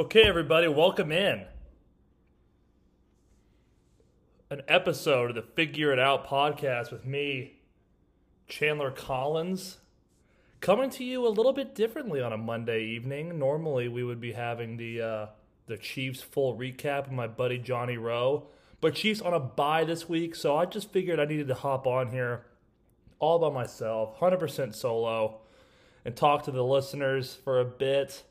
Okay, everybody, welcome in. An episode of the Figure It Out podcast with me, Chandler Collins, coming to you a little bit differently on a Monday evening. Normally, we would be having the uh, the Chiefs full recap with my buddy Johnny Rowe, but Chiefs on a bye this week, so I just figured I needed to hop on here all by myself, 100% solo, and talk to the listeners for a bit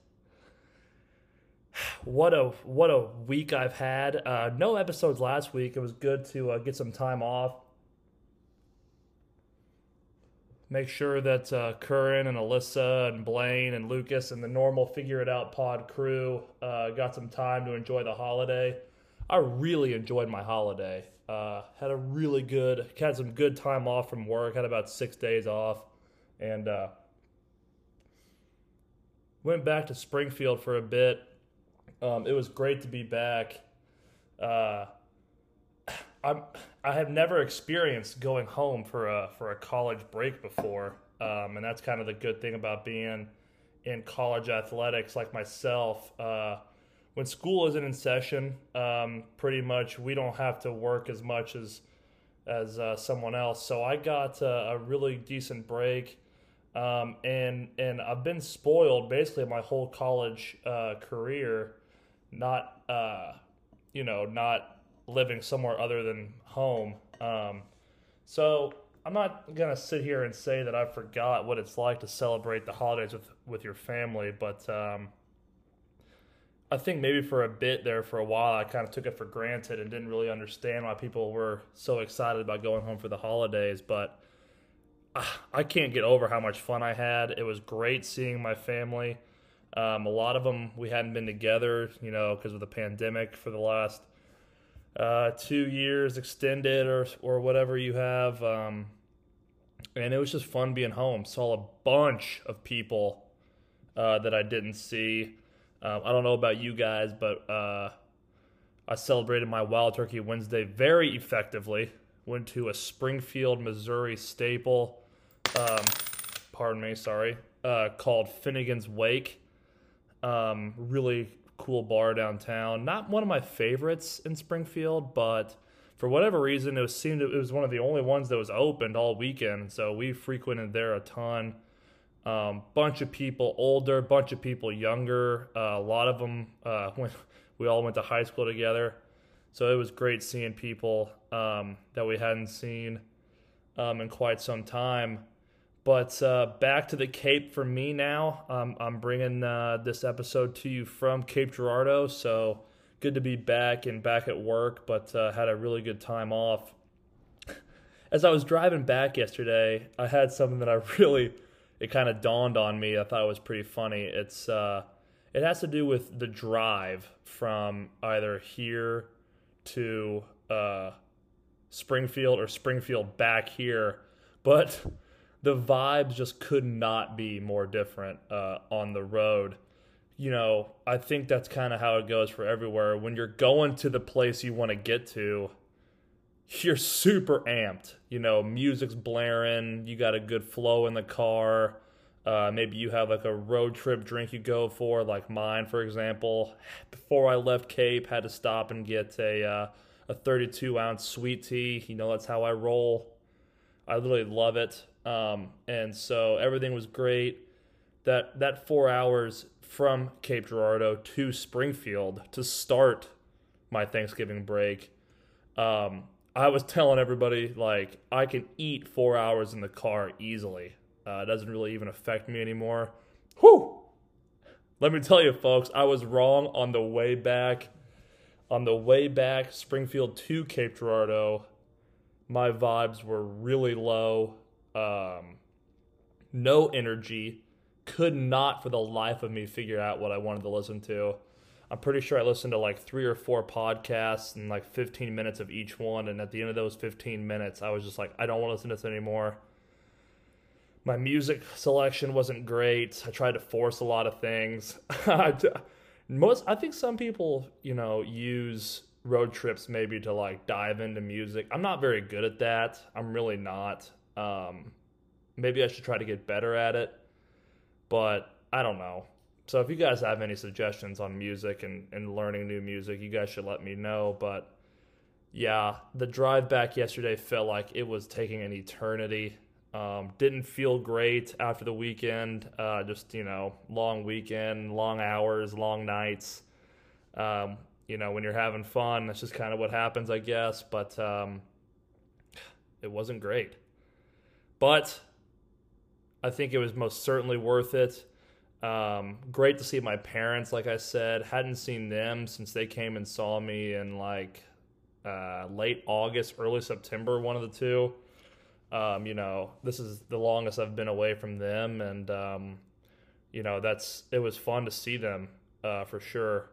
what a what a week I've had. Uh, no episodes last week. It was good to uh, get some time off. Make sure that uh, Curran and Alyssa and Blaine and Lucas and the normal Figure It Out pod crew uh, got some time to enjoy the holiday. I really enjoyed my holiday. Uh, had a really good, had some good time off from work. Had about six days off, and uh, went back to Springfield for a bit um, it was great to be back. Uh, I'm I have never experienced going home for a for a college break before, um, and that's kind of the good thing about being in college athletics like myself. Uh, when school isn't in session, um, pretty much we don't have to work as much as as uh, someone else. So I got a, a really decent break, um, and and I've been spoiled basically my whole college uh, career not uh, you know not living somewhere other than home. Um, so I'm not gonna sit here and say that I forgot what it's like to celebrate the holidays with with your family, but um, I think maybe for a bit there, for a while, I kind of took it for granted and didn't really understand why people were so excited about going home for the holidays. But uh, I can't get over how much fun I had. It was great seeing my family. Um, a lot of them we hadn't been together, you know, because of the pandemic for the last uh, two years extended or or whatever you have. Um, and it was just fun being home. Saw a bunch of people uh, that I didn't see. Um, I don't know about you guys, but uh, I celebrated my Wild Turkey Wednesday very effectively. Went to a Springfield, Missouri staple. Um, pardon me, sorry. Uh, called Finnegan's Wake. Um, really cool bar downtown. Not one of my favorites in Springfield, but for whatever reason, it was seemed it was one of the only ones that was opened all weekend. So we frequented there a ton. Um, bunch of people older, bunch of people younger. Uh, a lot of them uh, went. We all went to high school together, so it was great seeing people um, that we hadn't seen um, in quite some time. But uh, back to the Cape for me now. Um, I'm bringing uh, this episode to you from Cape Girardeau. So good to be back and back at work, but uh, had a really good time off. As I was driving back yesterday, I had something that I really, it kind of dawned on me. I thought it was pretty funny. It's, uh, it has to do with the drive from either here to uh, Springfield or Springfield back here. But the vibes just could not be more different uh, on the road. You know, I think that's kind of how it goes for everywhere. When you're going to the place you want to get to, you're super amped. You know, music's blaring, you got a good flow in the car. Uh, maybe you have like a road trip drink you go for, like mine, for example. Before I left Cape, had to stop and get a uh, a 32 ounce sweet tea. You know, that's how I roll. I literally love it. Um, and so everything was great. That that four hours from Cape Girardeau to Springfield to start my Thanksgiving break, um, I was telling everybody like I can eat four hours in the car easily. Uh, it doesn't really even affect me anymore. Whew! Let me tell you, folks, I was wrong on the way back. On the way back, Springfield to Cape Girardeau, my vibes were really low um, no energy, could not for the life of me figure out what I wanted to listen to. I'm pretty sure I listened to like three or four podcasts and like 15 minutes of each one. And at the end of those 15 minutes, I was just like, I don't want to listen to this anymore. My music selection wasn't great. I tried to force a lot of things. Most, I think some people, you know, use road trips maybe to like dive into music. I'm not very good at that. I'm really not. Um, maybe I should try to get better at it, but I don't know. so if you guys have any suggestions on music and, and learning new music, you guys should let me know. But yeah, the drive back yesterday felt like it was taking an eternity. Um, didn't feel great after the weekend. Uh, just you know, long weekend, long hours, long nights. Um, you know, when you're having fun, that's just kind of what happens, I guess. But um, it wasn't great. But I think it was most certainly worth it. Um, great to see my parents, like I said. Hadn't seen them since they came and saw me in like uh, late August, early September, one of the two. Um, you know, this is the longest I've been away from them, and um, you know, that's it was fun to see them uh, for sure.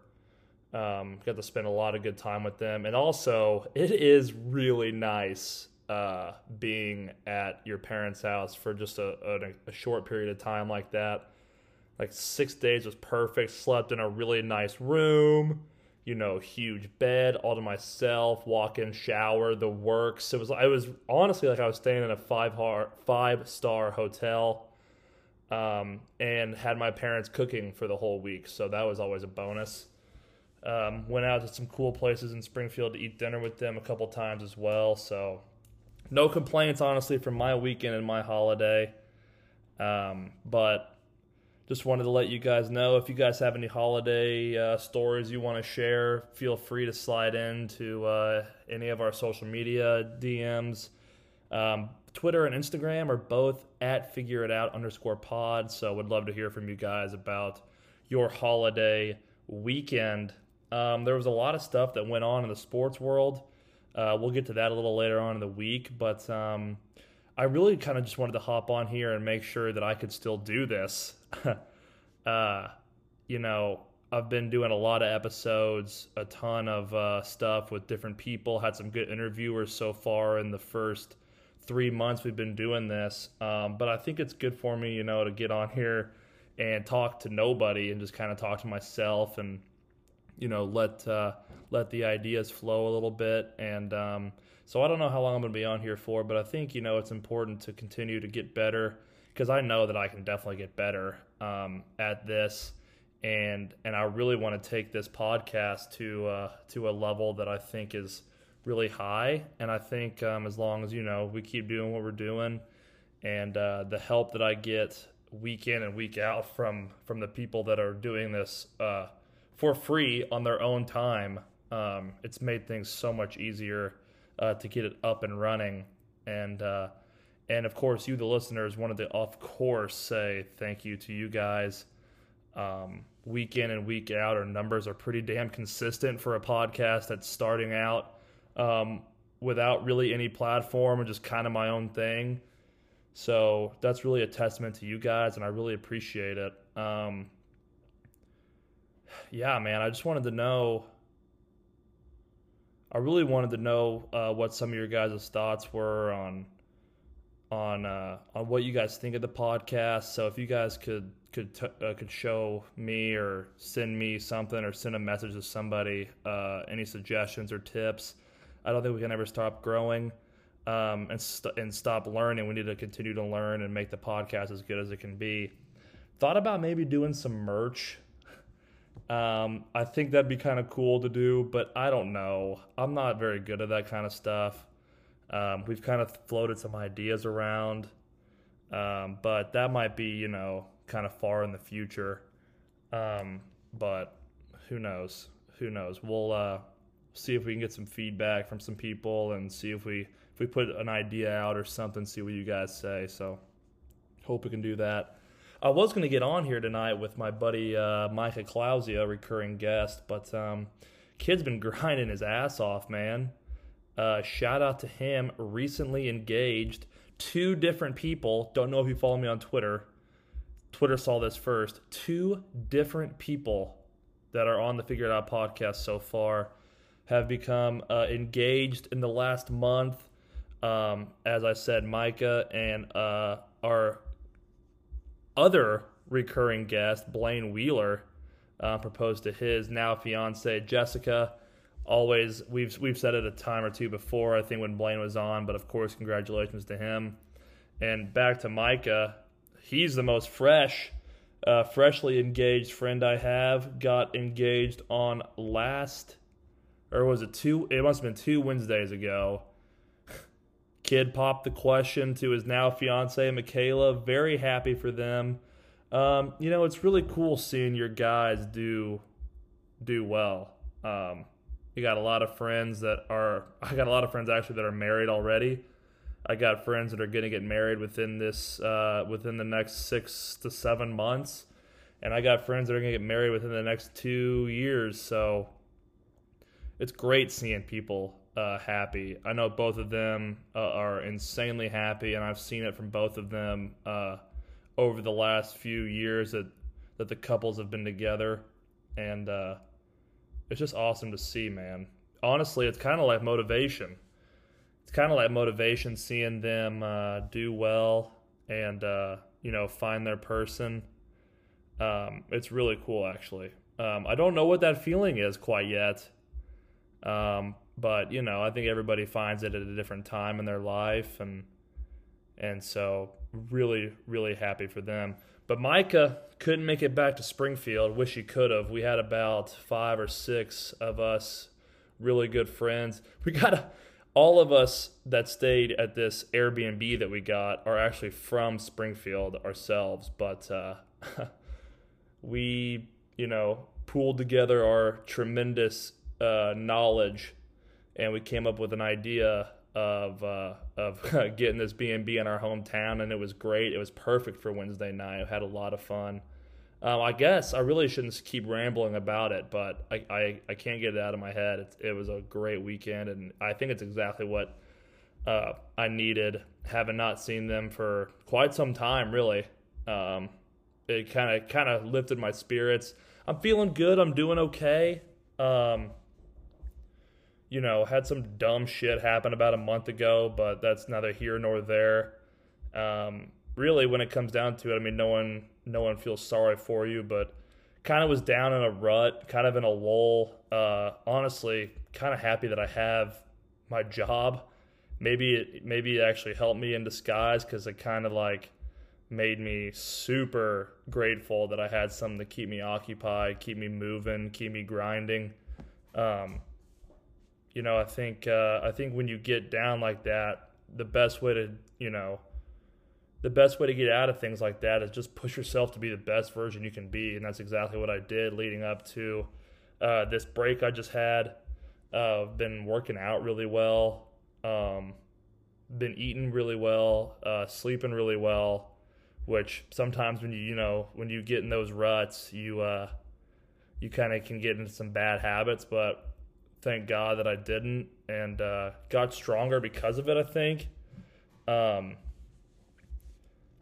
Um, got to spend a lot of good time with them, and also it is really nice uh, being at your parents' house for just a, a, a short period of time like that. Like six days was perfect. Slept in a really nice room, you know, huge bed, all to myself. Walk in, shower, the works. It was. I was honestly like I was staying in a five heart, five star hotel, um, and had my parents cooking for the whole week. So that was always a bonus. Um, went out to some cool places in Springfield to eat dinner with them a couple times as well. So no complaints, honestly, from my weekend and my holiday. Um, but just wanted to let you guys know if you guys have any holiday uh, stories you want to share, feel free to slide into uh, any of our social media DMs. Um, Twitter and Instagram are both at figure it out underscore pod. So would love to hear from you guys about your holiday weekend. Um, there was a lot of stuff that went on in the sports world. Uh, we'll get to that a little later on in the week, but um, I really kind of just wanted to hop on here and make sure that I could still do this. uh, you know, I've been doing a lot of episodes, a ton of uh, stuff with different people. Had some good interviewers so far in the first three months we've been doing this. Um, but I think it's good for me, you know, to get on here and talk to nobody and just kind of talk to myself and you know let uh, let the ideas flow a little bit. And um, so I don't know how long I'm going to be on here for, but I think you know it's important to continue to get better because I know that I can definitely get better um, at this. And and I really want to take this podcast to uh, to a level that I think is really high. And I think um, as long as you know we keep doing what we're doing, and uh, the help that I get week in and week out from from the people that are doing this uh, for free on their own time. Um, it's made things so much easier uh, to get it up and running, and uh, and of course, you, the listeners, wanted to of course say thank you to you guys. Um, week in and week out, our numbers are pretty damn consistent for a podcast that's starting out um, without really any platform and just kind of my own thing. So that's really a testament to you guys, and I really appreciate it. Um, yeah, man, I just wanted to know. I really wanted to know uh, what some of your guys' thoughts were on on uh, on what you guys think of the podcast. So if you guys could could t- uh, could show me or send me something or send a message to somebody, uh, any suggestions or tips, I don't think we can ever stop growing um, and st- and stop learning. We need to continue to learn and make the podcast as good as it can be. Thought about maybe doing some merch um, I think that'd be kind of cool to do, but I don't know. I'm not very good at that kind of stuff. Um, we've kind of floated some ideas around, um, but that might be, you know, kind of far in the future. Um, but who knows? Who knows? We'll uh, see if we can get some feedback from some people and see if we if we put an idea out or something. See what you guys say. So hope we can do that. I was going to get on here tonight with my buddy uh, Micah Clausia, recurring guest, but um, kid's been grinding his ass off, man. Uh, shout out to him. Recently engaged two different people. Don't know if you follow me on Twitter. Twitter saw this first. Two different people that are on the Figure It Out podcast so far have become uh, engaged in the last month. Um, as I said, Micah and uh, our other recurring guest, Blaine Wheeler, uh, proposed to his now fiance Jessica. Always, we've we've said it a time or two before. I think when Blaine was on, but of course, congratulations to him. And back to Micah, he's the most fresh uh, freshly engaged friend I have got engaged on last, or was it two? It must have been two Wednesdays ago. Kid popped the question to his now fiance Michaela. Very happy for them. Um, you know, it's really cool seeing your guys do do well. Um, you got a lot of friends that are. I got a lot of friends actually that are married already. I got friends that are going to get married within this uh, within the next six to seven months, and I got friends that are going to get married within the next two years. So it's great seeing people uh, happy. I know both of them uh, are insanely happy, and I've seen it from both of them uh, over the last few years that that the couples have been together, and uh, it's just awesome to see, man. Honestly, it's kind of like motivation it's kind of like motivation seeing them uh, do well and uh, you know find their person. Um, it's really cool, actually. Um, I don't know what that feeling is quite yet, um, but you know, I think everybody finds it at a different time in their life, and and so really, really happy for them. But Micah couldn't make it back to Springfield. Wish he could have. We had about five or six of us really good friends. We got a all of us that stayed at this Airbnb that we got are actually from Springfield ourselves, but uh, we, you know, pooled together our tremendous uh, knowledge, and we came up with an idea of uh, of getting this B and B in our hometown, and it was great. It was perfect for Wednesday night. I had a lot of fun. Um, I guess I really shouldn't keep rambling about it, but I, I, I can't get it out of my head. It, it, was a great weekend, and I think it's exactly what uh, I needed, having not seen them for quite some time, really. Um, it kind of kind of lifted my spirits. I'm feeling good. I'm doing okay. Um, you know, had some dumb shit happen about a month ago, but that's neither here nor there. Um, really, when it comes down to it, I mean, no one no one feels sorry for you, but kind of was down in a rut, kind of in a lull. Uh, honestly, kind of happy that I have my job. Maybe it maybe it actually helped me in disguise because it kind of like made me super grateful that I had something to keep me occupied, keep me moving, keep me grinding. Um, you know, I think uh, I think when you get down like that, the best way to you know the best way to get out of things like that is just push yourself to be the best version you can be. And that's exactly what I did leading up to uh, this break I just had. Uh, been working out really well, um, been eating really well, uh, sleeping really well. Which sometimes when you you know when you get in those ruts, you uh, you kind of can get into some bad habits. But thank God that I didn't, and uh, got stronger because of it. I think. Um,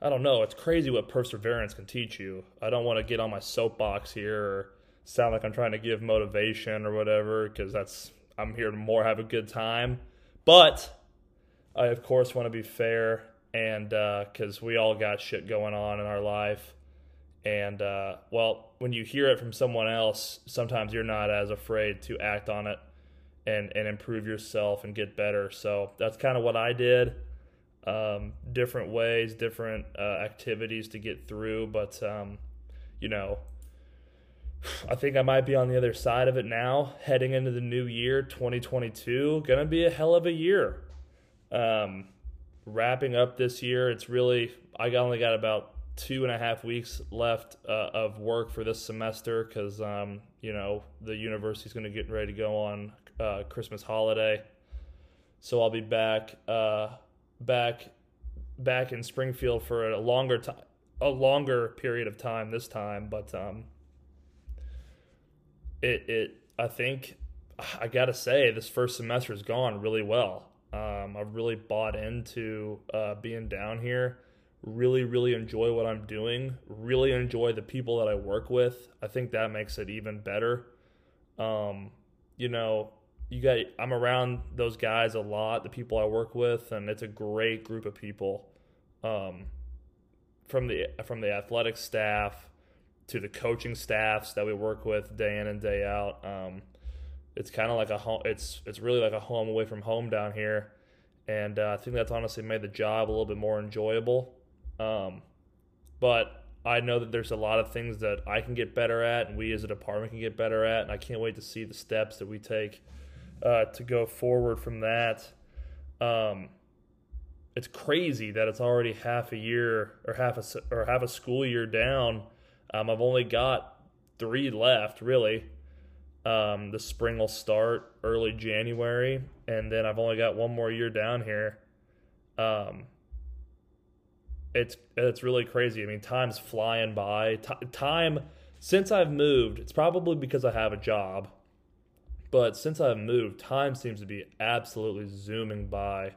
I don't know. It's crazy what perseverance can teach you. I don't want to get on my soapbox here or sound like I'm trying to give motivation or whatever because that's I'm here to more have a good time. But I of course want to be fair and because uh, we all got shit going on in our life. And uh, well, when you hear it from someone else, sometimes you're not as afraid to act on it and and improve yourself and get better. So that's kind of what I did um, different ways, different uh, activities to get through. But, um, you know, I think I might be on the other side of it now, heading into the new year, 2022. Going to be a hell of a year. Um, wrapping up this year, it's really, I only got about two and a half weeks left uh, of work for this semester because, um, you know, the university's going to get ready to go on uh, Christmas holiday. So I'll be back uh, back back in Springfield for a longer time, a longer period of time this time. But um, it it I think I gotta say this first semester has gone really well. Um, I've really bought into uh, being down here. Really, really enjoy what I'm doing. Really enjoy the people that I work with. I think that makes it even better. Um, you know, you got I'm around those guys a lot, the people I work with, and it's a great group of people. Um, from the from the athletic staff to the coaching staffs that we work with day in and day out. Um, it's kind of like a home. It's it's really like a home away from home down here, and uh, I think that's honestly made the job a little bit more enjoyable. Um, but I know that there's a lot of things that I can get better at, and we as a department can get better at, and I can't wait to see the steps that we take uh, to go forward from that. Um, it's crazy that it's already half a year or half a or half a school year down. Um, I've only got three left, really. Um, the spring will start early January, and then I've only got one more year down here. Um, it's it's really crazy. I mean, time's flying by. T- time since I've moved, it's probably because I have a job, but since I've moved, time seems to be absolutely zooming by.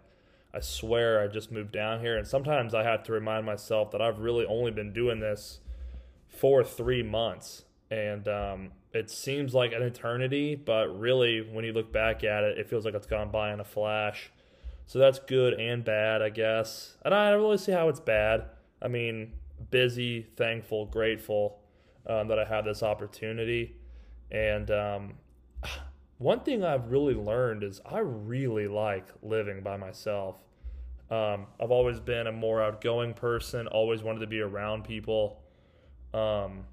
I swear I just moved down here, and sometimes I have to remind myself that I've really only been doing this for three months, and um, it seems like an eternity, but really, when you look back at it, it feels like it's gone by in a flash. So that's good and bad, I guess. And I don't really see how it's bad. I mean, busy, thankful, grateful um, that I have this opportunity. And um, one thing I've really learned is I really like living by myself. Um, I've always been a more outgoing person, always wanted to be around people. Um,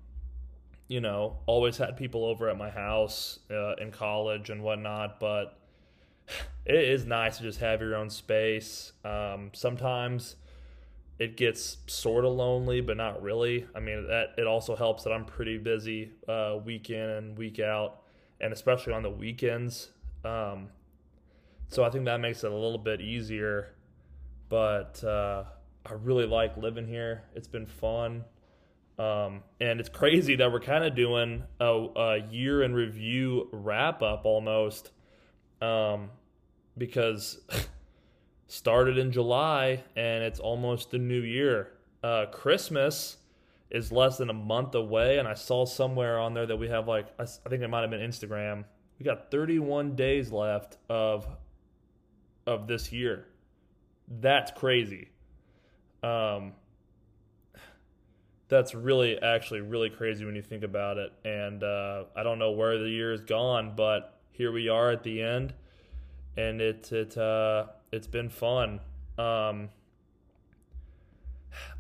you know, always had people over at my house uh, in college and whatnot, but it is nice to just have your own space. Um, sometimes it gets sort of lonely, but not really. I mean, that it also helps that I'm pretty busy uh, week in and week out, and especially on the weekends. Um, so I think that makes it a little bit easier. But uh, I really like living here. It's been fun. Um, and it's crazy that we're kind of doing a, a, year in review wrap up almost um, because started in July and it's almost the new year. Uh, Christmas is less than a month away, and I saw somewhere on there that we have like I, think it might have been Instagram. We got 31 days left of of this year. That's crazy. Um, that's really actually really crazy when you think about it. And uh, I don't know where the year is gone, but here we are at the end and it it uh, it's been fun. Um,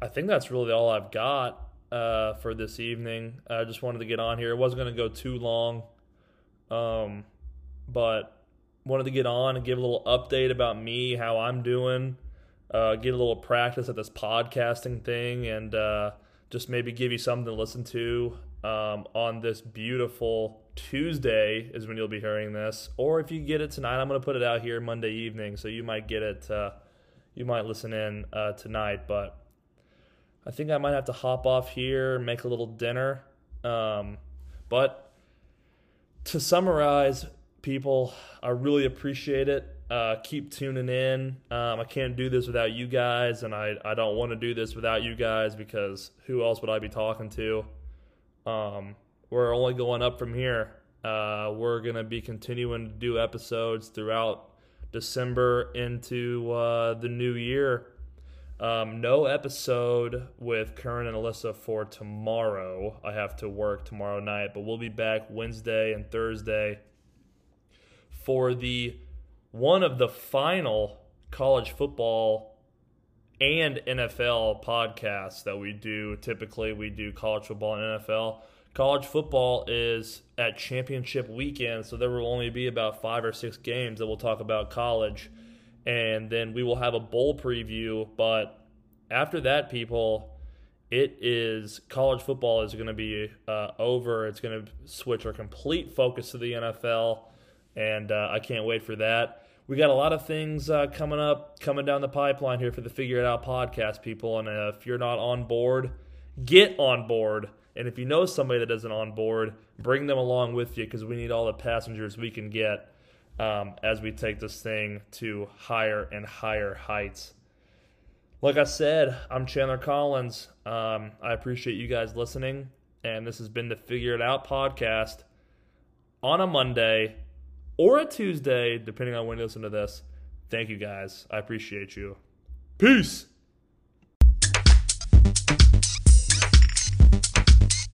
I think that's really all I've got uh, for this evening. I just wanted to get on here. It wasn't going to go too long, um, but wanted to get on and give a little update about me, how I'm doing, uh, get a little practice at this podcasting thing, and uh, just maybe give you something to listen to um, on this beautiful Tuesday is when you'll be hearing this. Or if you get it tonight, I'm going to put it out here Monday evening, so you might get it. Uh, you might listen in uh, tonight, but I think I might have to hop off here and make a little dinner. Um, but to summarize, people, I really appreciate it. Uh, keep tuning in. Um, I can't do this without you guys, and I, I don't want to do this without you guys because who else would I be talking to? Um, we're only going up from here. Uh, we're going to be continuing to do episodes throughout December into uh, the new year. Um, no episode with Karen and Alyssa for tomorrow. I have to work tomorrow night, but we'll be back Wednesday and Thursday for the one of the final college football and NFL podcasts that we do. Typically, we do college football and NFL college football is at championship weekend, so there will only be about five or six games that we'll talk about college. And then we will have a bowl preview. But after that, people, it is college football is going to be uh, over. It's going to switch our complete focus to the NFL. And uh, I can't wait for that. We got a lot of things uh, coming up, coming down the pipeline here for the Figure It Out podcast, people. And uh, if you're not on board, get on board and if you know somebody that isn't on board, bring them along with you because we need all the passengers we can get um, as we take this thing to higher and higher heights. Like I said, I'm Chandler Collins. Um, I appreciate you guys listening. And this has been the Figure It Out podcast on a Monday or a Tuesday, depending on when you listen to this. Thank you guys. I appreciate you. Peace.